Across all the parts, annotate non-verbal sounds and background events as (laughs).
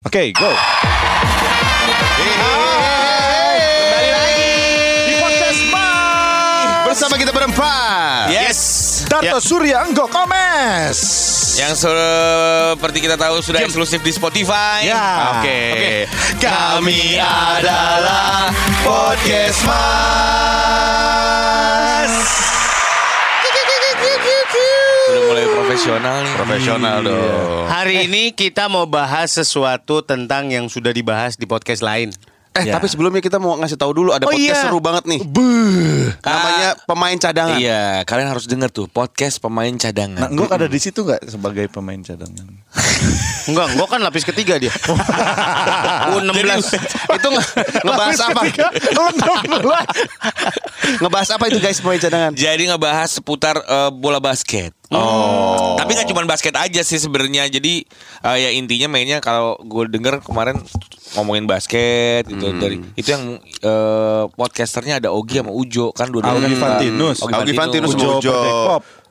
Oke, go. Kembali lagi Di podcast Bang bersama kita berempat. Yes. Darto Surya Anggo Komes. Yang seperti kita tahu sudah eksklusif di Spotify. Ya. Oke. Oke. Kami adalah podcast Mas. Sudah mulai profesional nih. Profesional dong. Hari ini kita mau bahas sesuatu tentang yang sudah dibahas di podcast lain. Eh, Ya. tapi sebelumnya kita mau ngasih tahu dulu ada Oh, podcast iya. seru banget nih. Namanya pemain cadangan. Iya, kalian harus denger tuh podcast pemain cadangan. Nah, Anggo ada di situ nggak sebagai pemain cadangan? (laughs) Enggak, gua kan lapis ketiga dia. (laughs) U16. itu nge- ngebahas apa? Ngebahas apa itu guys pemain cadangan? Jadi ngebahas seputar eh, bola basket. Oh. Tapi nggak cuma basket aja sih sebenarnya. Jadi eh, ya intinya mainnya kalau gue denger kemarin ngomongin basket gitu dari itu yang eh, podcasternya ada Ogi sama Ujo kan dua Augie Fantinus. Augie Fantinus Ujo Ujo.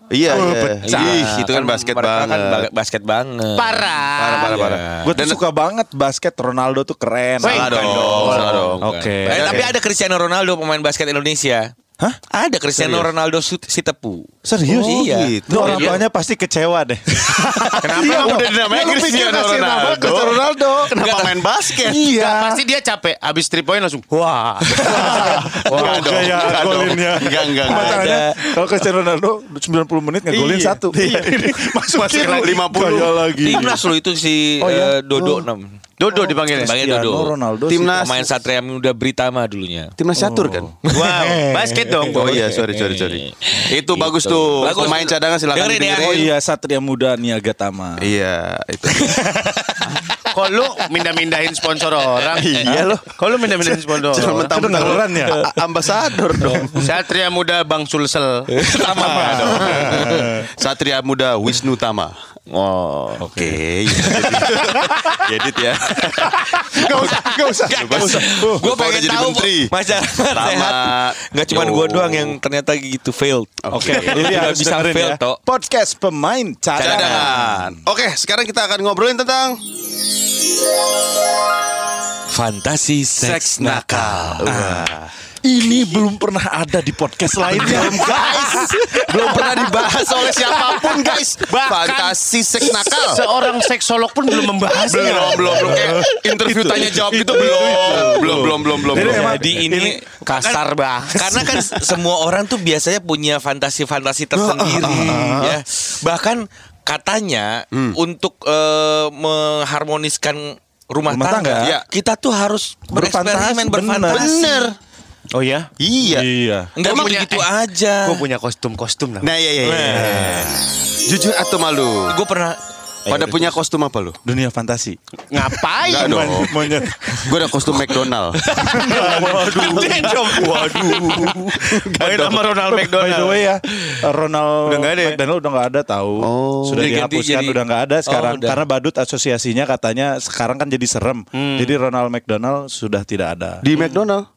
Iya, Oh, iya. pecah. Ih, itu kan basket mereka banget. Kan ba- basket banget. Parah. Parah, parah, Iya. parah. Gue tuh suka banget basket Ronaldo tuh keren. Salah dong, salah dong. Oke. Eh, tapi ada Cristiano Ronaldo pemain basket Indonesia. Hah? Ada Cristiano Serius? Ronaldo si tepu. Serius? Oh, iya. Itu orang Iya. tuanya pasti kecewa deh. (laughs) Kenapa udah namanya Lu pikir Cristiano Ronaldo? Cristiano Ronaldo. Kenapa main basket? Iya. Pasti dia capek. Abis 3 point langsung. Wah. Wah, (laughs) Enggak ya enggak dong. golinnya. Enggak, enggak, enggak. Masalahnya kalau Cristiano Ronaldo 90 menit ngegolin Iya. satu. (laughs) Masukin lagi 50. Gaya lagi. Timnas lo itu si Oh, iya? eh, Dodo 6. Dodo dipanggilnya. Panggilnya Cristiano Dodo. Ronaldo Timnas. Pemain Satria Muda Britama dulunya. Timnas catur kan? Wow. (laughs) Basket dong. Oh iya, sorry, sorry, sorry. Itu bagus tuh. Bagus. Pemain cadangan silakan Dengerin ya. Oh iya Satria Muda Niaga Tama. Iya, itu. (laughs) Kok lu mindah-mindahin sponsor orang? (laughs) Iya loh. Kok lu mindah-mindahin sponsor Jangan orang? mentang-mentang Kedengeran ya? Ambasador dong. Satria Muda Bang Sulsel. Tama dong. Satria Muda Wisnu Tama. Oh. Oke. (laughs) Edit ya. Gak usah, gak usah. Gak usah. Gue Gua udah pengen jadi tahu menteri. masyarakat Tama. sehat. Gak cuma gue doang yang ternyata gitu failed. Oke. Ini Tidak harus bisa fail ya. toh. Podcast pemain cadangan. Cadangan. Oke, sekarang kita akan ngobrolin tentang Fantasi seks nakal. Ini belum pernah ada di podcast lainnya. guys. Belum pernah dibahas oleh siapa pun, guys. Bahkan- Fantasi seks nakal. Seorang seksolog pun belum membahasnya. belum belum belum kayak interview tanya jawab gitu belum belum belum belum belum Jadi belum. emang- Jadi ini, ini kasar kan- banget. Karena kan semua orang tuh biasanya punya fantasi-fantasi tersendiri ya. Bahkan katanya untuk eh, mengharmoniskan rumah, Rumah tangga, tangga. ya, kita tuh harus Berfantasi, bereksperimen berfantasi. bener Oh ya? iya Iya. Enggak gitu, punya- gitu eh, aja. Gue punya kostum-kostum lah. nah iya iya, iya. jujur atau malu Gue pernah pada punya kostum apa lu Dunia fantasi. Ngapain? Enggak dong. Gue ada kostum McDonald Waduh. Waduh. Main sama Ronald By McDonald. the way ya, Ronald Udah nggak ada ya? McDonald udah nggak ada tahu. Oh. Sudah Udah ganti dihapuskan, jadi- udah nggak ada sekarang Oh, udah. karena badut asosiasinya katanya sekarang kan jadi serem. Jadi Ronald McDonald sudah tidak ada. di McDonald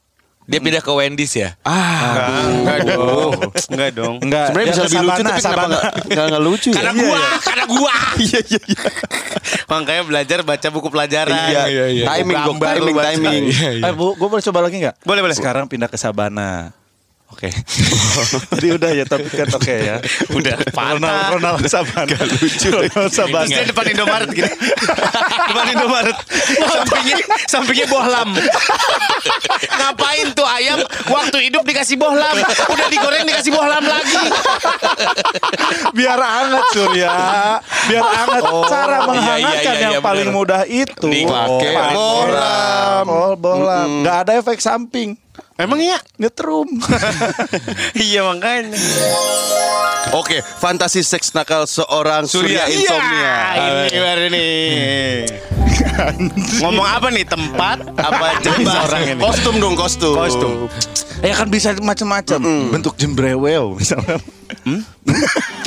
dia pindah ke Wendy's ya. ah Enggak dong. Enggak dong. Enggak, sebenarnya bisa lebih lucu tapi kenapa Sabana. nggak nggak nggak lucu ya Karena gua, karena gua. (laughs) Iya iya iya. Makanya belajar baca buku pelajaran. Iya, iya, iya. Timing, timing, timing. Eh, Bu, gue boleh coba lagi nggak? Boleh, boleh. Sekarang pindah ke Sabana. Oke. (laughs) Tadi udah ya, tapi kan oke ya. (laughs) Udah, Ronald, patah. Ronald Sabana. lucu. Ronald. Terus dia depan Indomaret gitu. (laughs) depan Indomaret. Sampingnya sampingnya bohlam. Ngapain tuh ayam waktu hidup dikasih bohlam, udah digoreng dikasih bohlam lagi. Biar hangat Surya. Biar hangat. Cara iya, menghangatkan iya, iya, yang iya, paling bener. mudah itu. Nih, pakai Pakai bohlam. Oh, bohlam. Nggak ada efek samping. Emang iya? Nyetrum. (laughs) Iya makanya. oke fantasi seks nakal seorang surya insomnia Iya, ini baru nih. Ngomong apa nih tempat apa jenis orang ini? kostum dong kostum Kostum. ya kan bisa macam-macam. Bentuk jembrewel misalnya.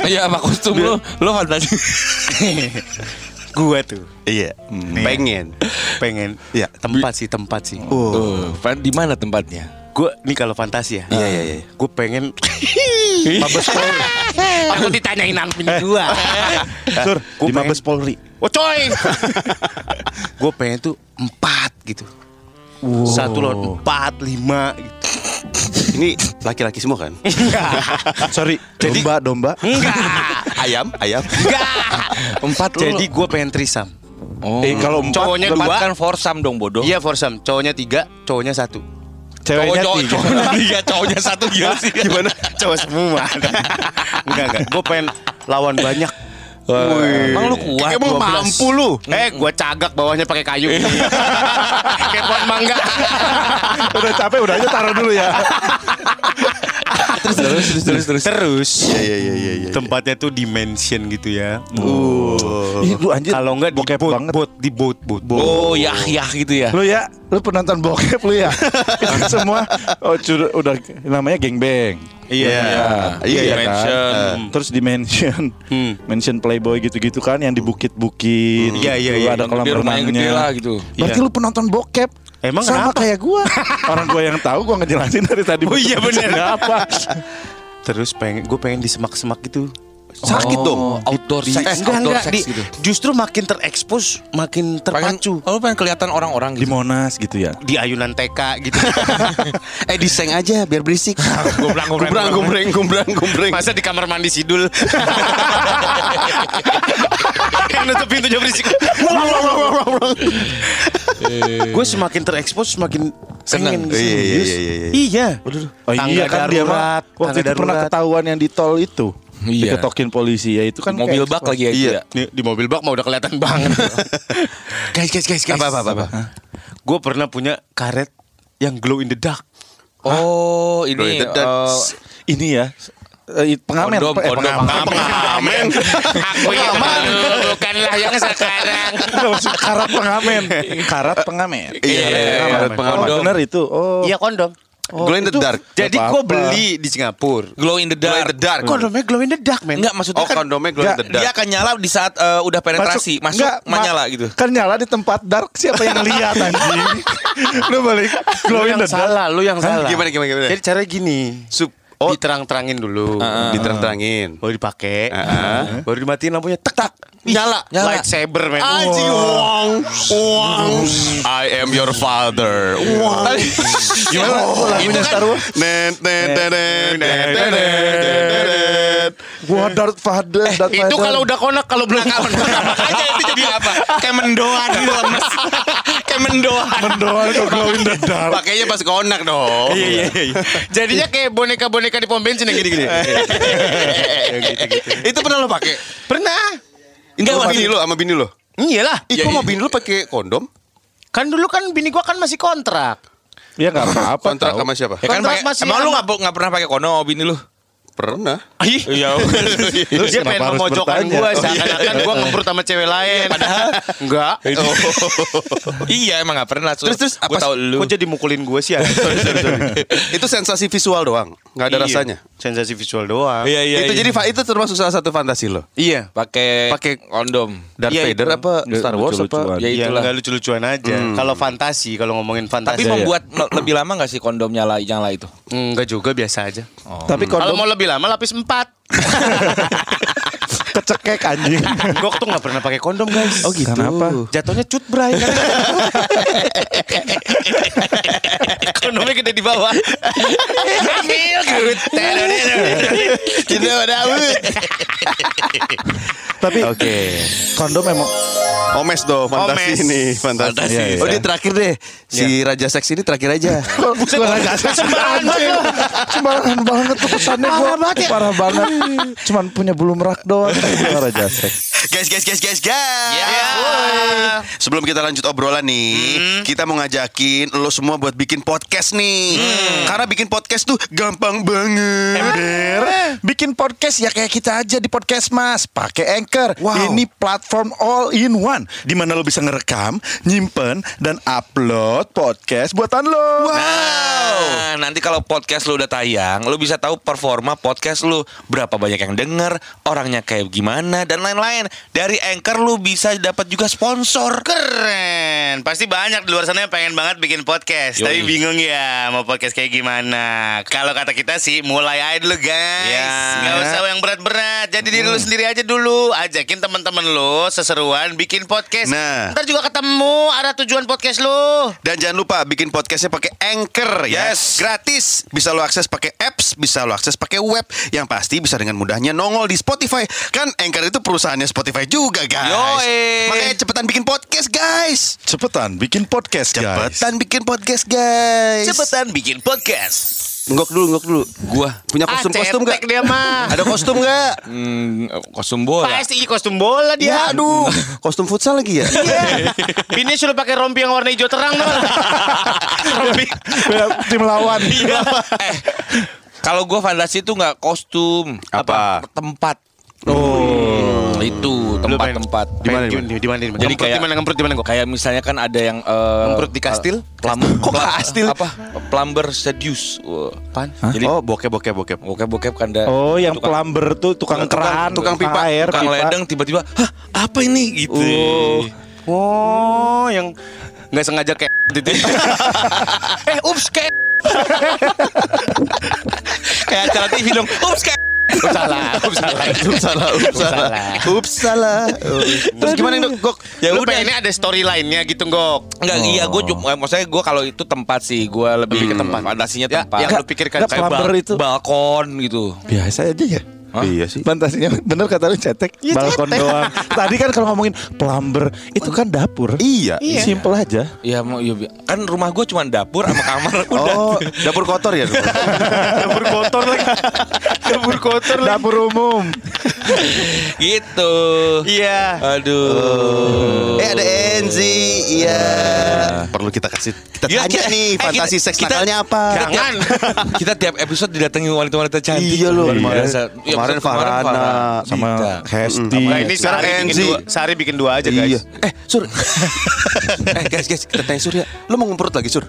Iya apa kostum lo? Lo fantasi. (laughs) Gua tuh iya pengen pengen Iya. tempat sih tempat sih. Oh, fan- di mana tempatnya? Gue nih kalau fantasi ya. Iya, iya, iya. Gue pengen (laughs) Mabes Polri. (laughs) Aku ditanyain angpin gua. (laughs) Sur, di Mabes Polri. Oh coy. gue pengen tuh empat gitu. Satu lawan empat lima gitu. Ini laki-laki semua kan? (laughs) Sorry, domba domba. Enggak. (laughs) ayam, ayam. Enggak. (laughs) Empat jadi gue pengen trisam. Oh. Eh kalau empat, Cowoknya Empat dua. kan forsam dong bodoh. Iya foursome. Cowoknya tiga, cowoknya satu. ceweknya cowok, tiga. cowok, tiga, cowoknya satu gila sih. Gimana? Cowok semua. enggak enggak. Gue pengen lawan banyak. Emang lu kuat? Emang 12? mampu lu? Eh, gua cagak bawahnya pakai kayu. (laughs) Kayak pohon mangga. (laughs) udah capek udah aja taruh dulu ya. terus terus terus terus terus. Iya, iya, iya, iya, iya. Tempatnya tuh dimension gitu ya. Ih, lu anjir. Kalau enggak di bokep boat, banget. boat, di boat, boat. Oh, yah yah gitu ya. Lu ya, lu penonton bokep lu ya. (laughs) Semua oh udah namanya gengbang. Iya. Iya, Iya kan? Dimension. Terus dimension, mention playboy gitu-gitu kan yang di bukit-bukit. Iya, iya, iya. Ada kolam Di renangnya. lah gitu. Berarti lu penonton bokep. Emang sama kenapa? kayak gua. (laughs) Orang gua yang tahu gua ngejelasin dari tadi. Oh iya, bener. Apa? Terus pengen gue pengen di semak-semak gitu. Sakit dong. Oh, outdoor Di- sex, eh, enggak, outdoor enggak, sex di- gitu. Justru makin terekspos, makin Pengen, terpacu. oh, lu pengen kelihatan orang-orang Di gitu. Monas gitu ya. Di ayunan TK gitu. (laughs) (laughs) Eh diseng aja biar berisik. (laughs) Gombrang, Gumbrang, gumbreng, gumbrang, gumbreng. Masa di kamar mandi sidul. Yang nutup pintunya berisik. Gue semakin terekspos semakin Seneng. pengen gitu. Iya, iya, iya, iya, iya. Iya. Oh iya Tangga kan dia waktu itu pernah ketahuan yang di tol itu. Iya. Diketokin polisi ya itu kan Mobil bak lagi ya. Iya. Iya. Di, di mobil bak mah udah kelihatan (laughs) banget. guys, guys, guys, guys. Apa, apa, apa, apa? Gue pernah punya karet yang glow in the dark. Oh, Glow ini in the dark. eh, ini ya. eh, pengamen, Kondom, eh, kondom. pengamen. Pengamen. Aku yang dulu, bukanlah yang sekarang. Karat pengamen. Karat pengamen. Iya, karat pengamen. Oh, benar itu. Oh. Iya kondom. Glow in the itu- dark. Jadi gue beli di Singapura. glow in the Glow in dark. the dark. Kondomnya glow in the dark, men. Enggak maksudnya Oh, kan kondomnya glow in the dark. dia akan nyala di saat eh, udah penetrasi, masuk, Nggak, ma- menyala gitu. Kan nyala di tempat dark siapa yang lihat anjing? (laughs) Lu balik glow Lu in the dark. salah, lu yang salah. Gimana, gimana, gimana? Jadi caranya gini. Sup. Oh, Oh, diterang-terangin dulu. diterang-terangin. Baru dipakai. Heeh. Baru dimatiin lampunya. Tak tak. Nyala. nyala. Lightsaber, men. Anjing wong, wong. I am your father. Wong. Gimana lagunya Star Wars? Net, net, net, net, net, net. Gua Darth Vader, Darth Itu kalau udah konak, kalau belum konak. (laughs) Makanya itu jadi apa? Kayak mendoan gitu lemes. Kayak mendoan. mendoan ke glow in the dark. Pakainya pas konak dong. Iya, iya, iya. Jadinya kayak boneka-boneka di pom bensin yang gini-gini. (laughs) Itu pernah lo pakai? Pernah. Enggak sama bini lo, sama bini lo. Iyalah. Ih, kok sama bini lo pakai kondom? Kan dulu kan bini gua kan masih kontrak. Ya nggak apa-apa. Kontrak tahu. sama siapa? Ya kan Kontrak masih emang lu sama- nggak nggak pernah pakai kondom bini lu? Pernah. Iya. (laughs) Terus Dia pengen memojokkan gua Oh, seakan-akan gua ngemprut sama cewek lain. Padahal enggak. iya emang nggak pernah. Terus, terus, gue apa- tau lu. Kok jadi mukulin gua sih ya? (laughs) Sorry, sorry, sorry. Itu sensasi visual doang, nggak ada Iya. rasanya. Sensasi visual doang. Iya iya. itu iya. jadi itu termasuk salah satu fantasi lo. Iya. pakai pakai kondom. Darth Iya, Vader itu. apa Nggak Star Wars lucu-lucuan. apa? Ya Iya, itulah. nggak lucu-lucuan aja. Kalau fantasi, kalau ngomongin Tapi fantasi. Iya, membuat me- lebih lama nggak sih kondom nyala nyala itu? Enggak juga biasa aja. Tapi Kalau kondom mau lebih lama lapis 4. (laughs) kecekek anjing. (laughs) Gua tuh nggak pernah pakai kondom guys. Oh gitu. Kenapa? Jatuhnya cut bray. (laughs) Kondomnya gede di bawah. Feel good. Tidak ada Tapi Oke. kondom memang Omes dong fantasi Omes. ini fantasi. Fantasi. Iya, iya. Oh dia terakhir deh si Raja Seks ini terakhir aja. (laughs) Suara jasa sembarangan banget. Sembarangan banget tuh pesannya gua. Parah banget. Cuman punya bulu merak doang. Suara jasa. guys guys guys guys guys. Ya. Sebelum kita lanjut obrolan nih, kita mau ngajakin lo semua buat bikin podcast nih. Karena bikin podcast tuh gampang banget. Ember, bikin podcast ya kayak kita aja di podcast Mas, pakai Anchor. Wow. Ini platform all in one di mana lo bisa ngerekam, nyimpen dan upload podcast buatan lo. Nah, nanti kalau podcast lu udah tayang, lu bisa tahu performa podcast lu berapa banyak yang denger, orangnya kayak gimana dan lain-lain. Dari Anchor lu bisa dapat juga sponsor. Keren. Pasti banyak di luar sana yang pengen banget bikin podcast. Yoi. Tapi bingung ya mau podcast kayak gimana. Kalau kata kita sih mulai aja dulu guys. Ya. Nggak usah yang berat-berat. Jadi diri lu sendiri aja dulu. Ajakin teman-teman lu seseruan bikin podcast. Nah. Ntar juga ketemu ada tujuan podcast lu. Dan jangan lupa bikin podcastnya pakai Anchor ya. Yes. Gratis. Bisa lo akses pakai apps, bisa lo akses pakai web. Yang pasti bisa dengan mudahnya nongol di Spotify. Kan Anchor itu perusahaannya Spotify juga guys. Yoi. Makanya cepetan bikin podcast guys. Cepetan bikin podcast guys. Cepetan bikin podcast guys. Cepetan bikin podcast. Nggok dulu, nggok dulu. Gua Punya kostum-kostum Ah, gak? dia mah. Ada kostum gak? hmm, kostum bola. Pasti kostum bola dia. Ya aduh, (laughs) kostum futsal lagi ya? Iya. (laughs) Bini suruh pakai rompi yang warna hijau terang dong. (laughs) rompi. Tim lawan. eh, kalau gua fantasi itu nggak kostum, Apa? Tempat. Oh, itu tempat-tempat. Di mana? Di mana? Di mana? Jadi kayak di mana? Ngemprut di mana kok? Kayak misalnya kan ada yang eh, Ngemprut di kastil? Plumber. Kok kastil? Apa? Plumber seduce. Wah. Apaan? Jadi oh, bokep, bokep, bokep. bokep-bokep kan ada Oh, yang tukang- plumber tuh tukang Tukang- keran, tukang pipa, air, tukang pipa. ledeng tiba-tiba, "Hah, apa ini?" gitu. Oh, yang nggak sengaja kayak (laughs) gitu. (laughs) eh, ups kayak (laughs) Kayak acara TV dong. Ups, kayak Ups, salah, (laughs) ups, salah, Ups salah, ups salah. Ups salah. Terus gimana Dok? Gok? Ya Lu udah. pengennya ada story lainnya gitu, Gok. Enggak, iya gue cuma maksudnya gue kalau itu tempat sih, gue lebih ke tempat. Fantasinya Ya, tempat. yang lu pikirkan Nggak, kayak bal- itu. balkon gitu. Biasa aja ya. Iya sih. Fantasinya bener kata lu cetek balkon doang. (laughs) Tadi kan kalau ngomongin plumber itu kan dapur. Iya. Simple aja. Ya mau iya, kan rumah gue cuma dapur sama kamar (laughs) udah. Oh, dapur kotor ya? (laughs) dapur kotor lagi. dapur kotor lagi. Dapur umum. (laughs) gitu. Iya. Aduh. eh ada Enzi, iya. Perlu kita kasih kita Iya, tanya kita- nih eh, fantasi kita- seks kita- nakalnya apa? Jangan. (laughs) Kita tiap episode didatangi wanita-wanita cantik. Iya loh, Luar kemarin-. Iya, kemarin Farhana, Farhana. sama Dita. Hesti. Nah, ini Sekarang Enzi. sehari bikin dua aja, guys. Iya. Eh, Sur. (laughs) eh, guys, guys, kita tanya Sur ya. Lu mau ngemprut lagi, Sur?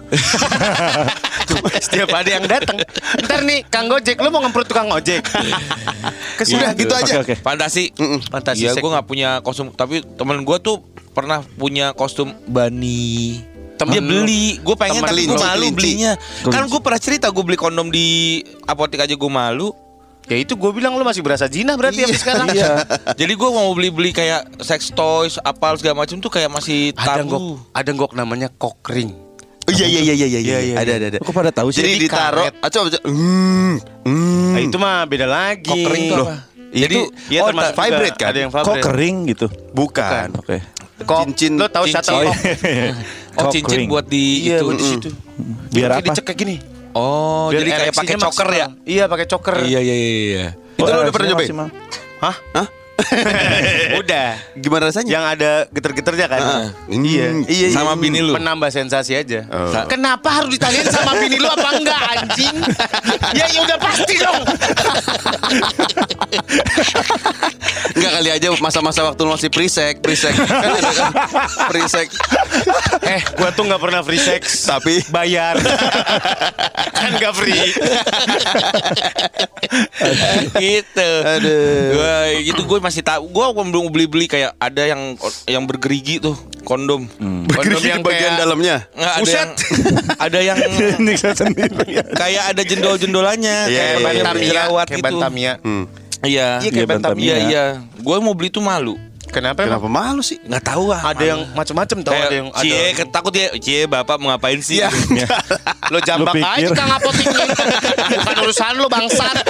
Setiap ada yang datang. Ntar nih, Kang Gojek, lu mau ngemprut tukang ojek. Udah, gitu aja. Oke. Fantasi. Fantasi Iya, gue nggak punya kostum, tapi temen gue tuh pernah punya kostum bani. Temen dia beli, gue pengen Temen tapi gue malu kelinci. belinya. Kan gue pernah cerita gue beli kondom di apotek aja gue malu. Ya itu gue bilang lu masih berasa jinah berarti sampai sekarang. Iya. (laughs) Jadi gue mau beli-beli kayak sex toys, apal segala macam tuh kayak masih Ada tabu. gok, ada gok namanya kokring. Oh, iya, iya, iya, iya, iya, iya. Ada, ada, ada. Kok pada tahu sih? Jadi ditaruh, karet. ah, coba. Hmm, hmm. Nah, itu mah beda lagi. Kokring tuh apa? Jadi, Iya oh, termasuk juga vibrate kan? Ada yang Kok vibrate. kering gitu. Bukan. Oke. Kok, Cincin- Lo tahu cincin. shuttlecock? Oh (laughs) Kok cincin kering. buat di Iya, itu. di situ. Biar apa? dicek kayak gini. Oh, Biar jadi kayak pakai choker ya? Iya, pakai choker. Iya iya iya. iya. Itu lu udah Oh, pernah nyobain? Hah? Hah? (laughs) Udah. Gimana rasanya? Yang ada geter-geternya kan? Hmm, Iya. Iya, iya. Sama bini lu. Menambah sensasi aja. Oh. Kenapa harus ditanyain sama bini lu apa enggak anjing? ya ya udah pasti dong. Enggak kali aja masa-masa waktu lu masih pre-sek, pre-sek. (laughs) Kan ada kan pre-sek. eh, gua tuh nggak pernah free sex. Tapi Bayar. kan nggak free. gitu. Aduh. Gua itu gue masih tahu. Gua belum beli-beli kayak ada yang yang bergerigi tuh kondom. bergerigi di yang bagian kayak- dalamnya. Nggak, ada Buset. yang ada yang (laughs) Nyiksa sendiri. kayak ada jendol-jendolannya Iya, kayak iya, banyak iya. jerawat kayak gitu. Bantamia. Hmm. Iya. Iya, kayak Iya, Bantamia. Iya iya. Gue mau beli tuh malu. Kenapa, emang? Kenapa malu sih? Nggak tahu ah. Ada yang macam-macam tau kayak ada yang ada. cie takut ya cie bapak mau ngapain sih? Iya. (laughs) Lo jambak Lu aja? (laughs) Kang Apotiknya. Bukan urusan lo bangsat. (laughs)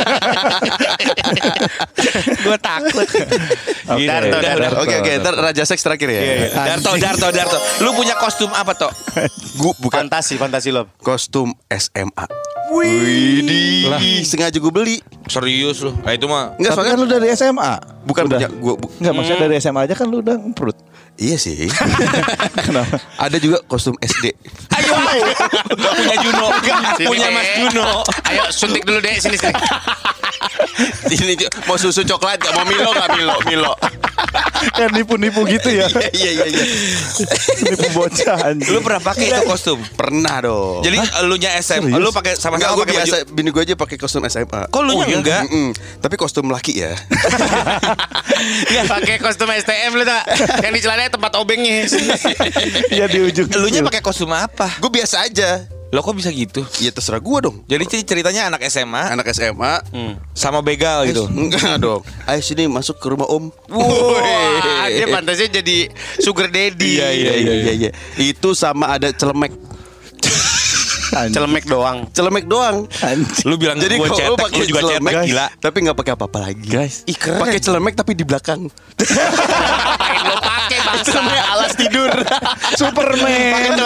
gue takut. Oke. Darto, Udah, Darto. udah. Oke oke, ntar Raja Seks terakhir ya. Darto, Darto, Darto. Lu punya kostum apa toh? Gua bukan Fantasi, fantasi lo. kostum SMA. Wih, sengaja gue beli. Serius lu? Nah, itu mah. Enggak soalnya kan lu dari SMA. bukan Udah. punya gua. bu- Enggak, maksudnya dari SMA aja kan lu udah ngemprut. Iya sih. (laughs) Kenapa? Ada juga kostum SD. Ayo, punya Juno, punya Mas Juno. Ayo suntik dulu deh sini sini. (laughs) Ini Ju, mau susu coklat gak mau Milo gak Milo Milo. Kan nipu-nipu gitu ya. (laughs) Iya iya iya. nipu bocah anjing. Lu pernah pakai itu kostum? Pernah dong. Jadi lu nya SM, Serius? lu pakai Enggak, sama-sama gue pakai baju. biasa bini gue aja pakai kostum SMA. Kok lu nya enggak? Mm-mm. Tapi kostum laki ya. Pakai kostum STM lu tak? Yang di celananya tempat obengnya. (laughs) Iya di ujung. Lu nya kecil. pakai kostum apa? gue biasa aja. Lo kok bisa gitu? Ya terserah gue dong. Jadi cer- ceritanya anak SMA Anak SMA. sama begal gitu. Enggak dong. Ayo sini masuk ke rumah om. Wah, dia pantasnya jadi sugar daddy. Iya iya iya iya. iya. Itu sama ada celemek. Anjing. Celemek doang. Celemek doang. Anjing. Lu bilang Jadi lu cetek, pakai lu juga celemek cetek gila. tapi nggak pakai apa-apa lagi. Guys. Ih, keren. Pakai celemek tapi di belakang. (laughs) Namanya alas tidur. (laughs) Superman.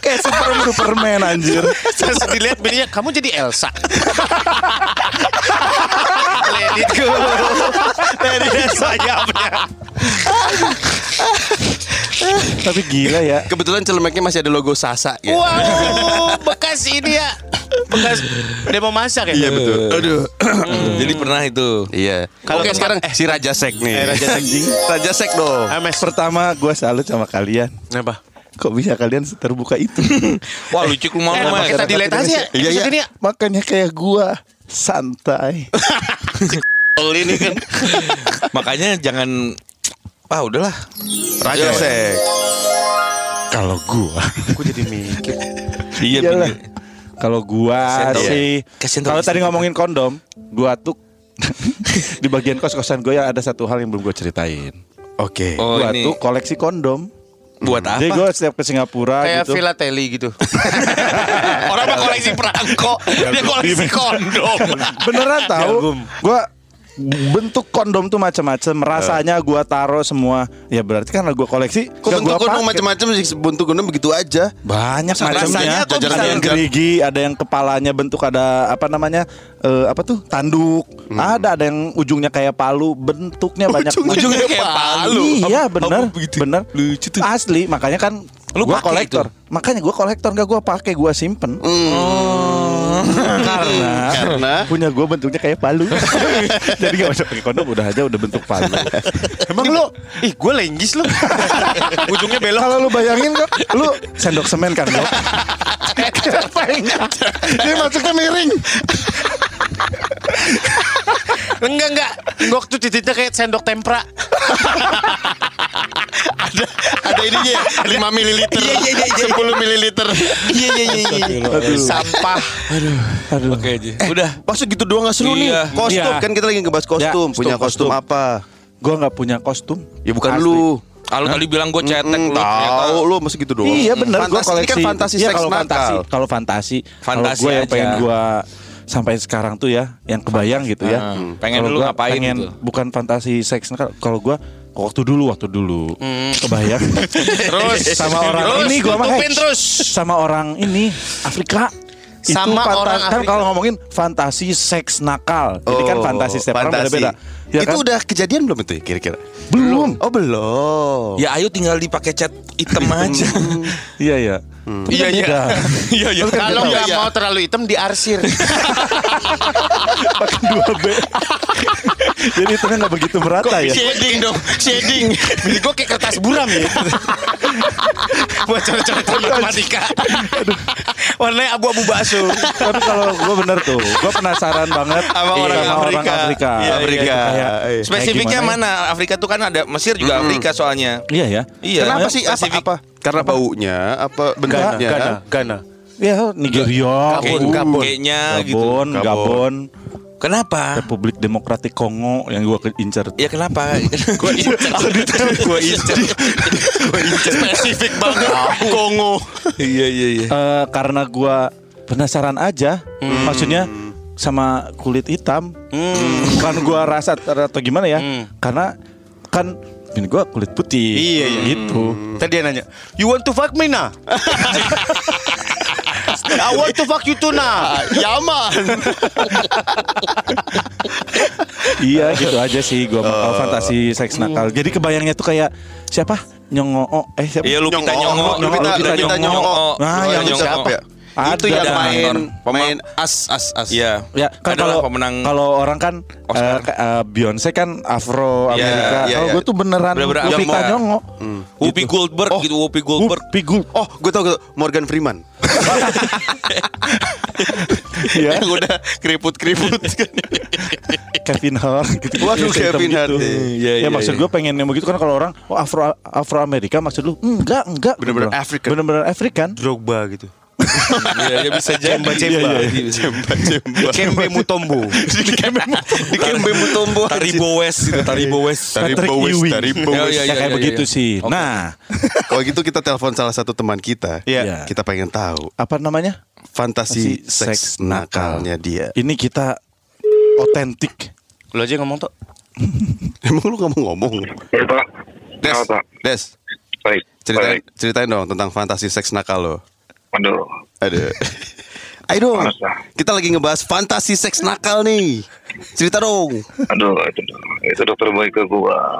Kayak Superman Superman anjir. Terus dilihat bininya, kamu jadi Elsa. (laughs) Let it go. Dari sayapnya. Tapi gila ya. (laughs) Kebetulan celemeknya masih ada logo Sasa ya. Wow, bekas ini ya. Bekas dia mau masak ya? Iya betul. Aduh. Jadi pernah itu. Iya. Kalau Oke sekarang si Raja Sek nih. Eh, Raja Sek. (laughs) Raja Sek dong. Ames. Pertama gue salut sama kalian. Kenapa? Kok bisa kalian terbuka itu? (laughs) Wah lucu lu mau Eh, Mas. kita delete aja ya. Iya, iya. Ya. Makanya kayak gua santai. Ini kan. Makanya jangan Ah udahlah. Raja Sek. Kalau gua, (laughs) Aku jadi mikir. Iya bener. kalau gua Kasian tau. sih, tau kalau tadi ngomongin kondom, gua tuh (laughs) di bagian kos kosan gue yang ada satu hal yang belum gue ceritain. Oke. Oh, gua ini. tuh koleksi kondom. Buat apa? Jadi gue setiap ke Singapura Kayak gitu. filateli gitu. (laughs) Orang mah koleksi perangko, dia koleksi kondom. Beneran tahu? Gua bentuk kondom tuh macam-macam. Rasanya gua taruh semua. Ya berarti kan gua koleksi. Kok gak bentuk pakai. macam-macam sih bentuk gunung begitu aja. Banyak Rasanya macamnya. Ada yang gerigi, ada yang kepalanya bentuk ada apa namanya? eh, apa tuh? Tanduk. Ada ada yang ujungnya kayak palu, bentuknya banyak. Ujungnya kayak palu. Iya bener, bener. Lucu tuh. Asli, makanya kan Lu gua kolektor. Makanya gua kolektor nggak gua pakai, gua simpen. (laughs) Karena Karena? punya gua bentuknya kayak palu. (laughs) Jadi gak usah pakai kondom udah aja udah bentuk palu. Emang lu, ih gue lenggis lu. (laughs) Ujungnya belok. Kalau lu bayangin kok, lu sendok semen kan lo. Dia masuknya miring. Enggak enggak. Waktu titiknya kayak sendok tempra. ada ada ininya 5 mililiter. Iya, iya, iya. 10 mililiter. Iya iya iya iya. Aduh. Sampah. Aduh. Oke aja. Udah. Masa gitu doang gak seru nih? Iya. Kostum Iya. kan kita lagi ngebahas kostum. Ya, Punya kostum, kostum, apa? Gua nggak punya kostum. Ya bukan Asli. lu. Lu tadi bilang gue cetek Mm, lu tahu lu masih gitu doang. Iya benar, gua Fantasi, ini koleksi. kan fantasi seks kalau fantasi, kalau fantasi, kalau Fantasi gue yang pengen gua sampai sekarang tuh ya, yang kebayang gitu ya. Hmm, pengen Kalau dulu ngapain pengen, gitu. Bukan fantasi seks nakal. Kalau gua waktu dulu, waktu dulu, kebayang. (laughs) Terus sama orang terus, ini gua mah terus. sama orang ini Afrika. Sama fanta- orang kan kalau ngomongin fantasi seks nakal. Jadi kan Oh, fantasi setiap orang fantasi. beda-beda. Ya itu kan? udah kejadian belum itu ya kira-kira? belum. Oh belum. Ya ayo tinggal dipakai cat hitam (laughs) aja. Iya iya. Tapi Iya, kan iya. (laughs) Iya iya. Kalau Iya, nggak iya. mau terlalu hitam diarsir. Pakai dua B. (laughs) Jadi itu nggak begitu merata ya. Shading dong, shading. Ini gue kayak kertas buram ya. Buat coret-coret matematika. Warnanya abu-abu bakso. Tapi kalau gue bener tuh, gue penasaran banget Sama orang sama orang Afrika. Afrika. Iya, Afrika. Kayak- Iya. kayak Spesifiknya gimana ya? mana? Afrika tuh kan ada Mesir juga Afrika soalnya. Iya ya. Iya. Kenapa sih apa, Spesifik. apa? Karena baunya apa bentuknya? Gana, Gana. Ya Nigeria, Gabon, Gabon. Kayaknya gitu. Gabon, Gabon. Gabon, Kenapa? Republik Demokratik Kongo yang gue incer. Ya kenapa? (laughs) Gue Gue incer. Gue incer. spesifik banget. Kongo. Iya iya iya. Eh, karena gue penasaran aja, maksudnya sama kulit hitam, bukan gue rasa atau gimana ya? Karena kan ini gue kulit putih, Iya, iya. gitu. Tadi dia nanya, you want to fuck me nah? (laughs) I want to fuck you too nah. (laughs) Yaman. (laughs) iya gitu aja sih gue kalau fantasi seks nakal. Jadi kebayangnya tuh kayak siapa? Nyongo, oh, eh siapa? Iya lu kita nyongo, Nyongo, lu Lupita- kita Lupita nyongo. Nyongo. Nah, Lupita yang Nyongo. siapa ya? Itu Ada yang ada main aktor. main as as as. Iya. Ya kan kalau pemenang kalau orang kan Oscar. eh, eh, Beyonce kan Afro Iya, Amerika. iya, kalau iya. gue tuh beneran Bener-bener Whoopi Amerika. Kanyongo. Whoopi Goldberg gitu, Whoopi Goldberg. Whoopi Gold. Oh, gue tau, gue tau. Morgan Freeman. Iya. (laughs) yang udah keriput-keriput. (laughs) Kevin Hart gitu. Waduh, Kevin Hart. gitu. Iya, ya iya, maksud iya. gue pengen yang begitu kan kalau orang oh Afro Afro Amerika maksud lu enggak enggak Bener-bener. African. Bener-bener African. Drogba gitu. Iya, ya bisa jadi. Cemba cemba. Iya, iya. Cemba, cemba. Kembe Mutombo. Di Kembe Mutombo. Taribo West gitu, Taribo West. Taribo West. Taribo Iya, West. iya, Ya kayak iya, begitu iya. sih. Nah, Kalau gitu kita telepon salah satu teman kita. Iya. Kita pengen tahu apa namanya? fantasi Si seks nakalnya dia. Ini kita otentik. Lo aja ngomong tuh. (laughs) Emang lu gak mau ngomong? Ya Pak. Des? Des, Baik. ceritain, Baik. ceritain dong tentang fantasi seks nakal lo. Aduh. Aduh. Ayo dong, kita lagi ngebahas fantasi seks nakal nih. Cerita dong. Aduh, itu, itu dokter baik ke gua.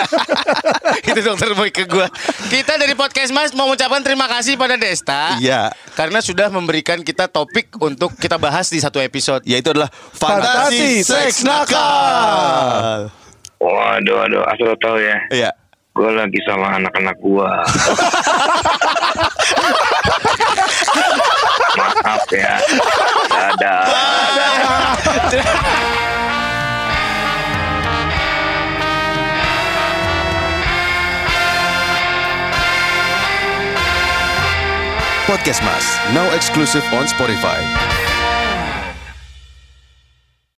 (laughs) Itu dokter boy ke gua. Kita dari podcast Mas mau mengucapkan terima kasih pada Desta. Iya. Karena sudah memberikan kita topik untuk kita bahas di satu episode. Yaitu adalah Fantasi fantasi seks nakal. Waduh, aduh, asal tahu ya. Iya. Gua lagi sama anak-anak gua. (laughs) Maaf ya. Dadah. Podcast Mas, now exclusive on Spotify.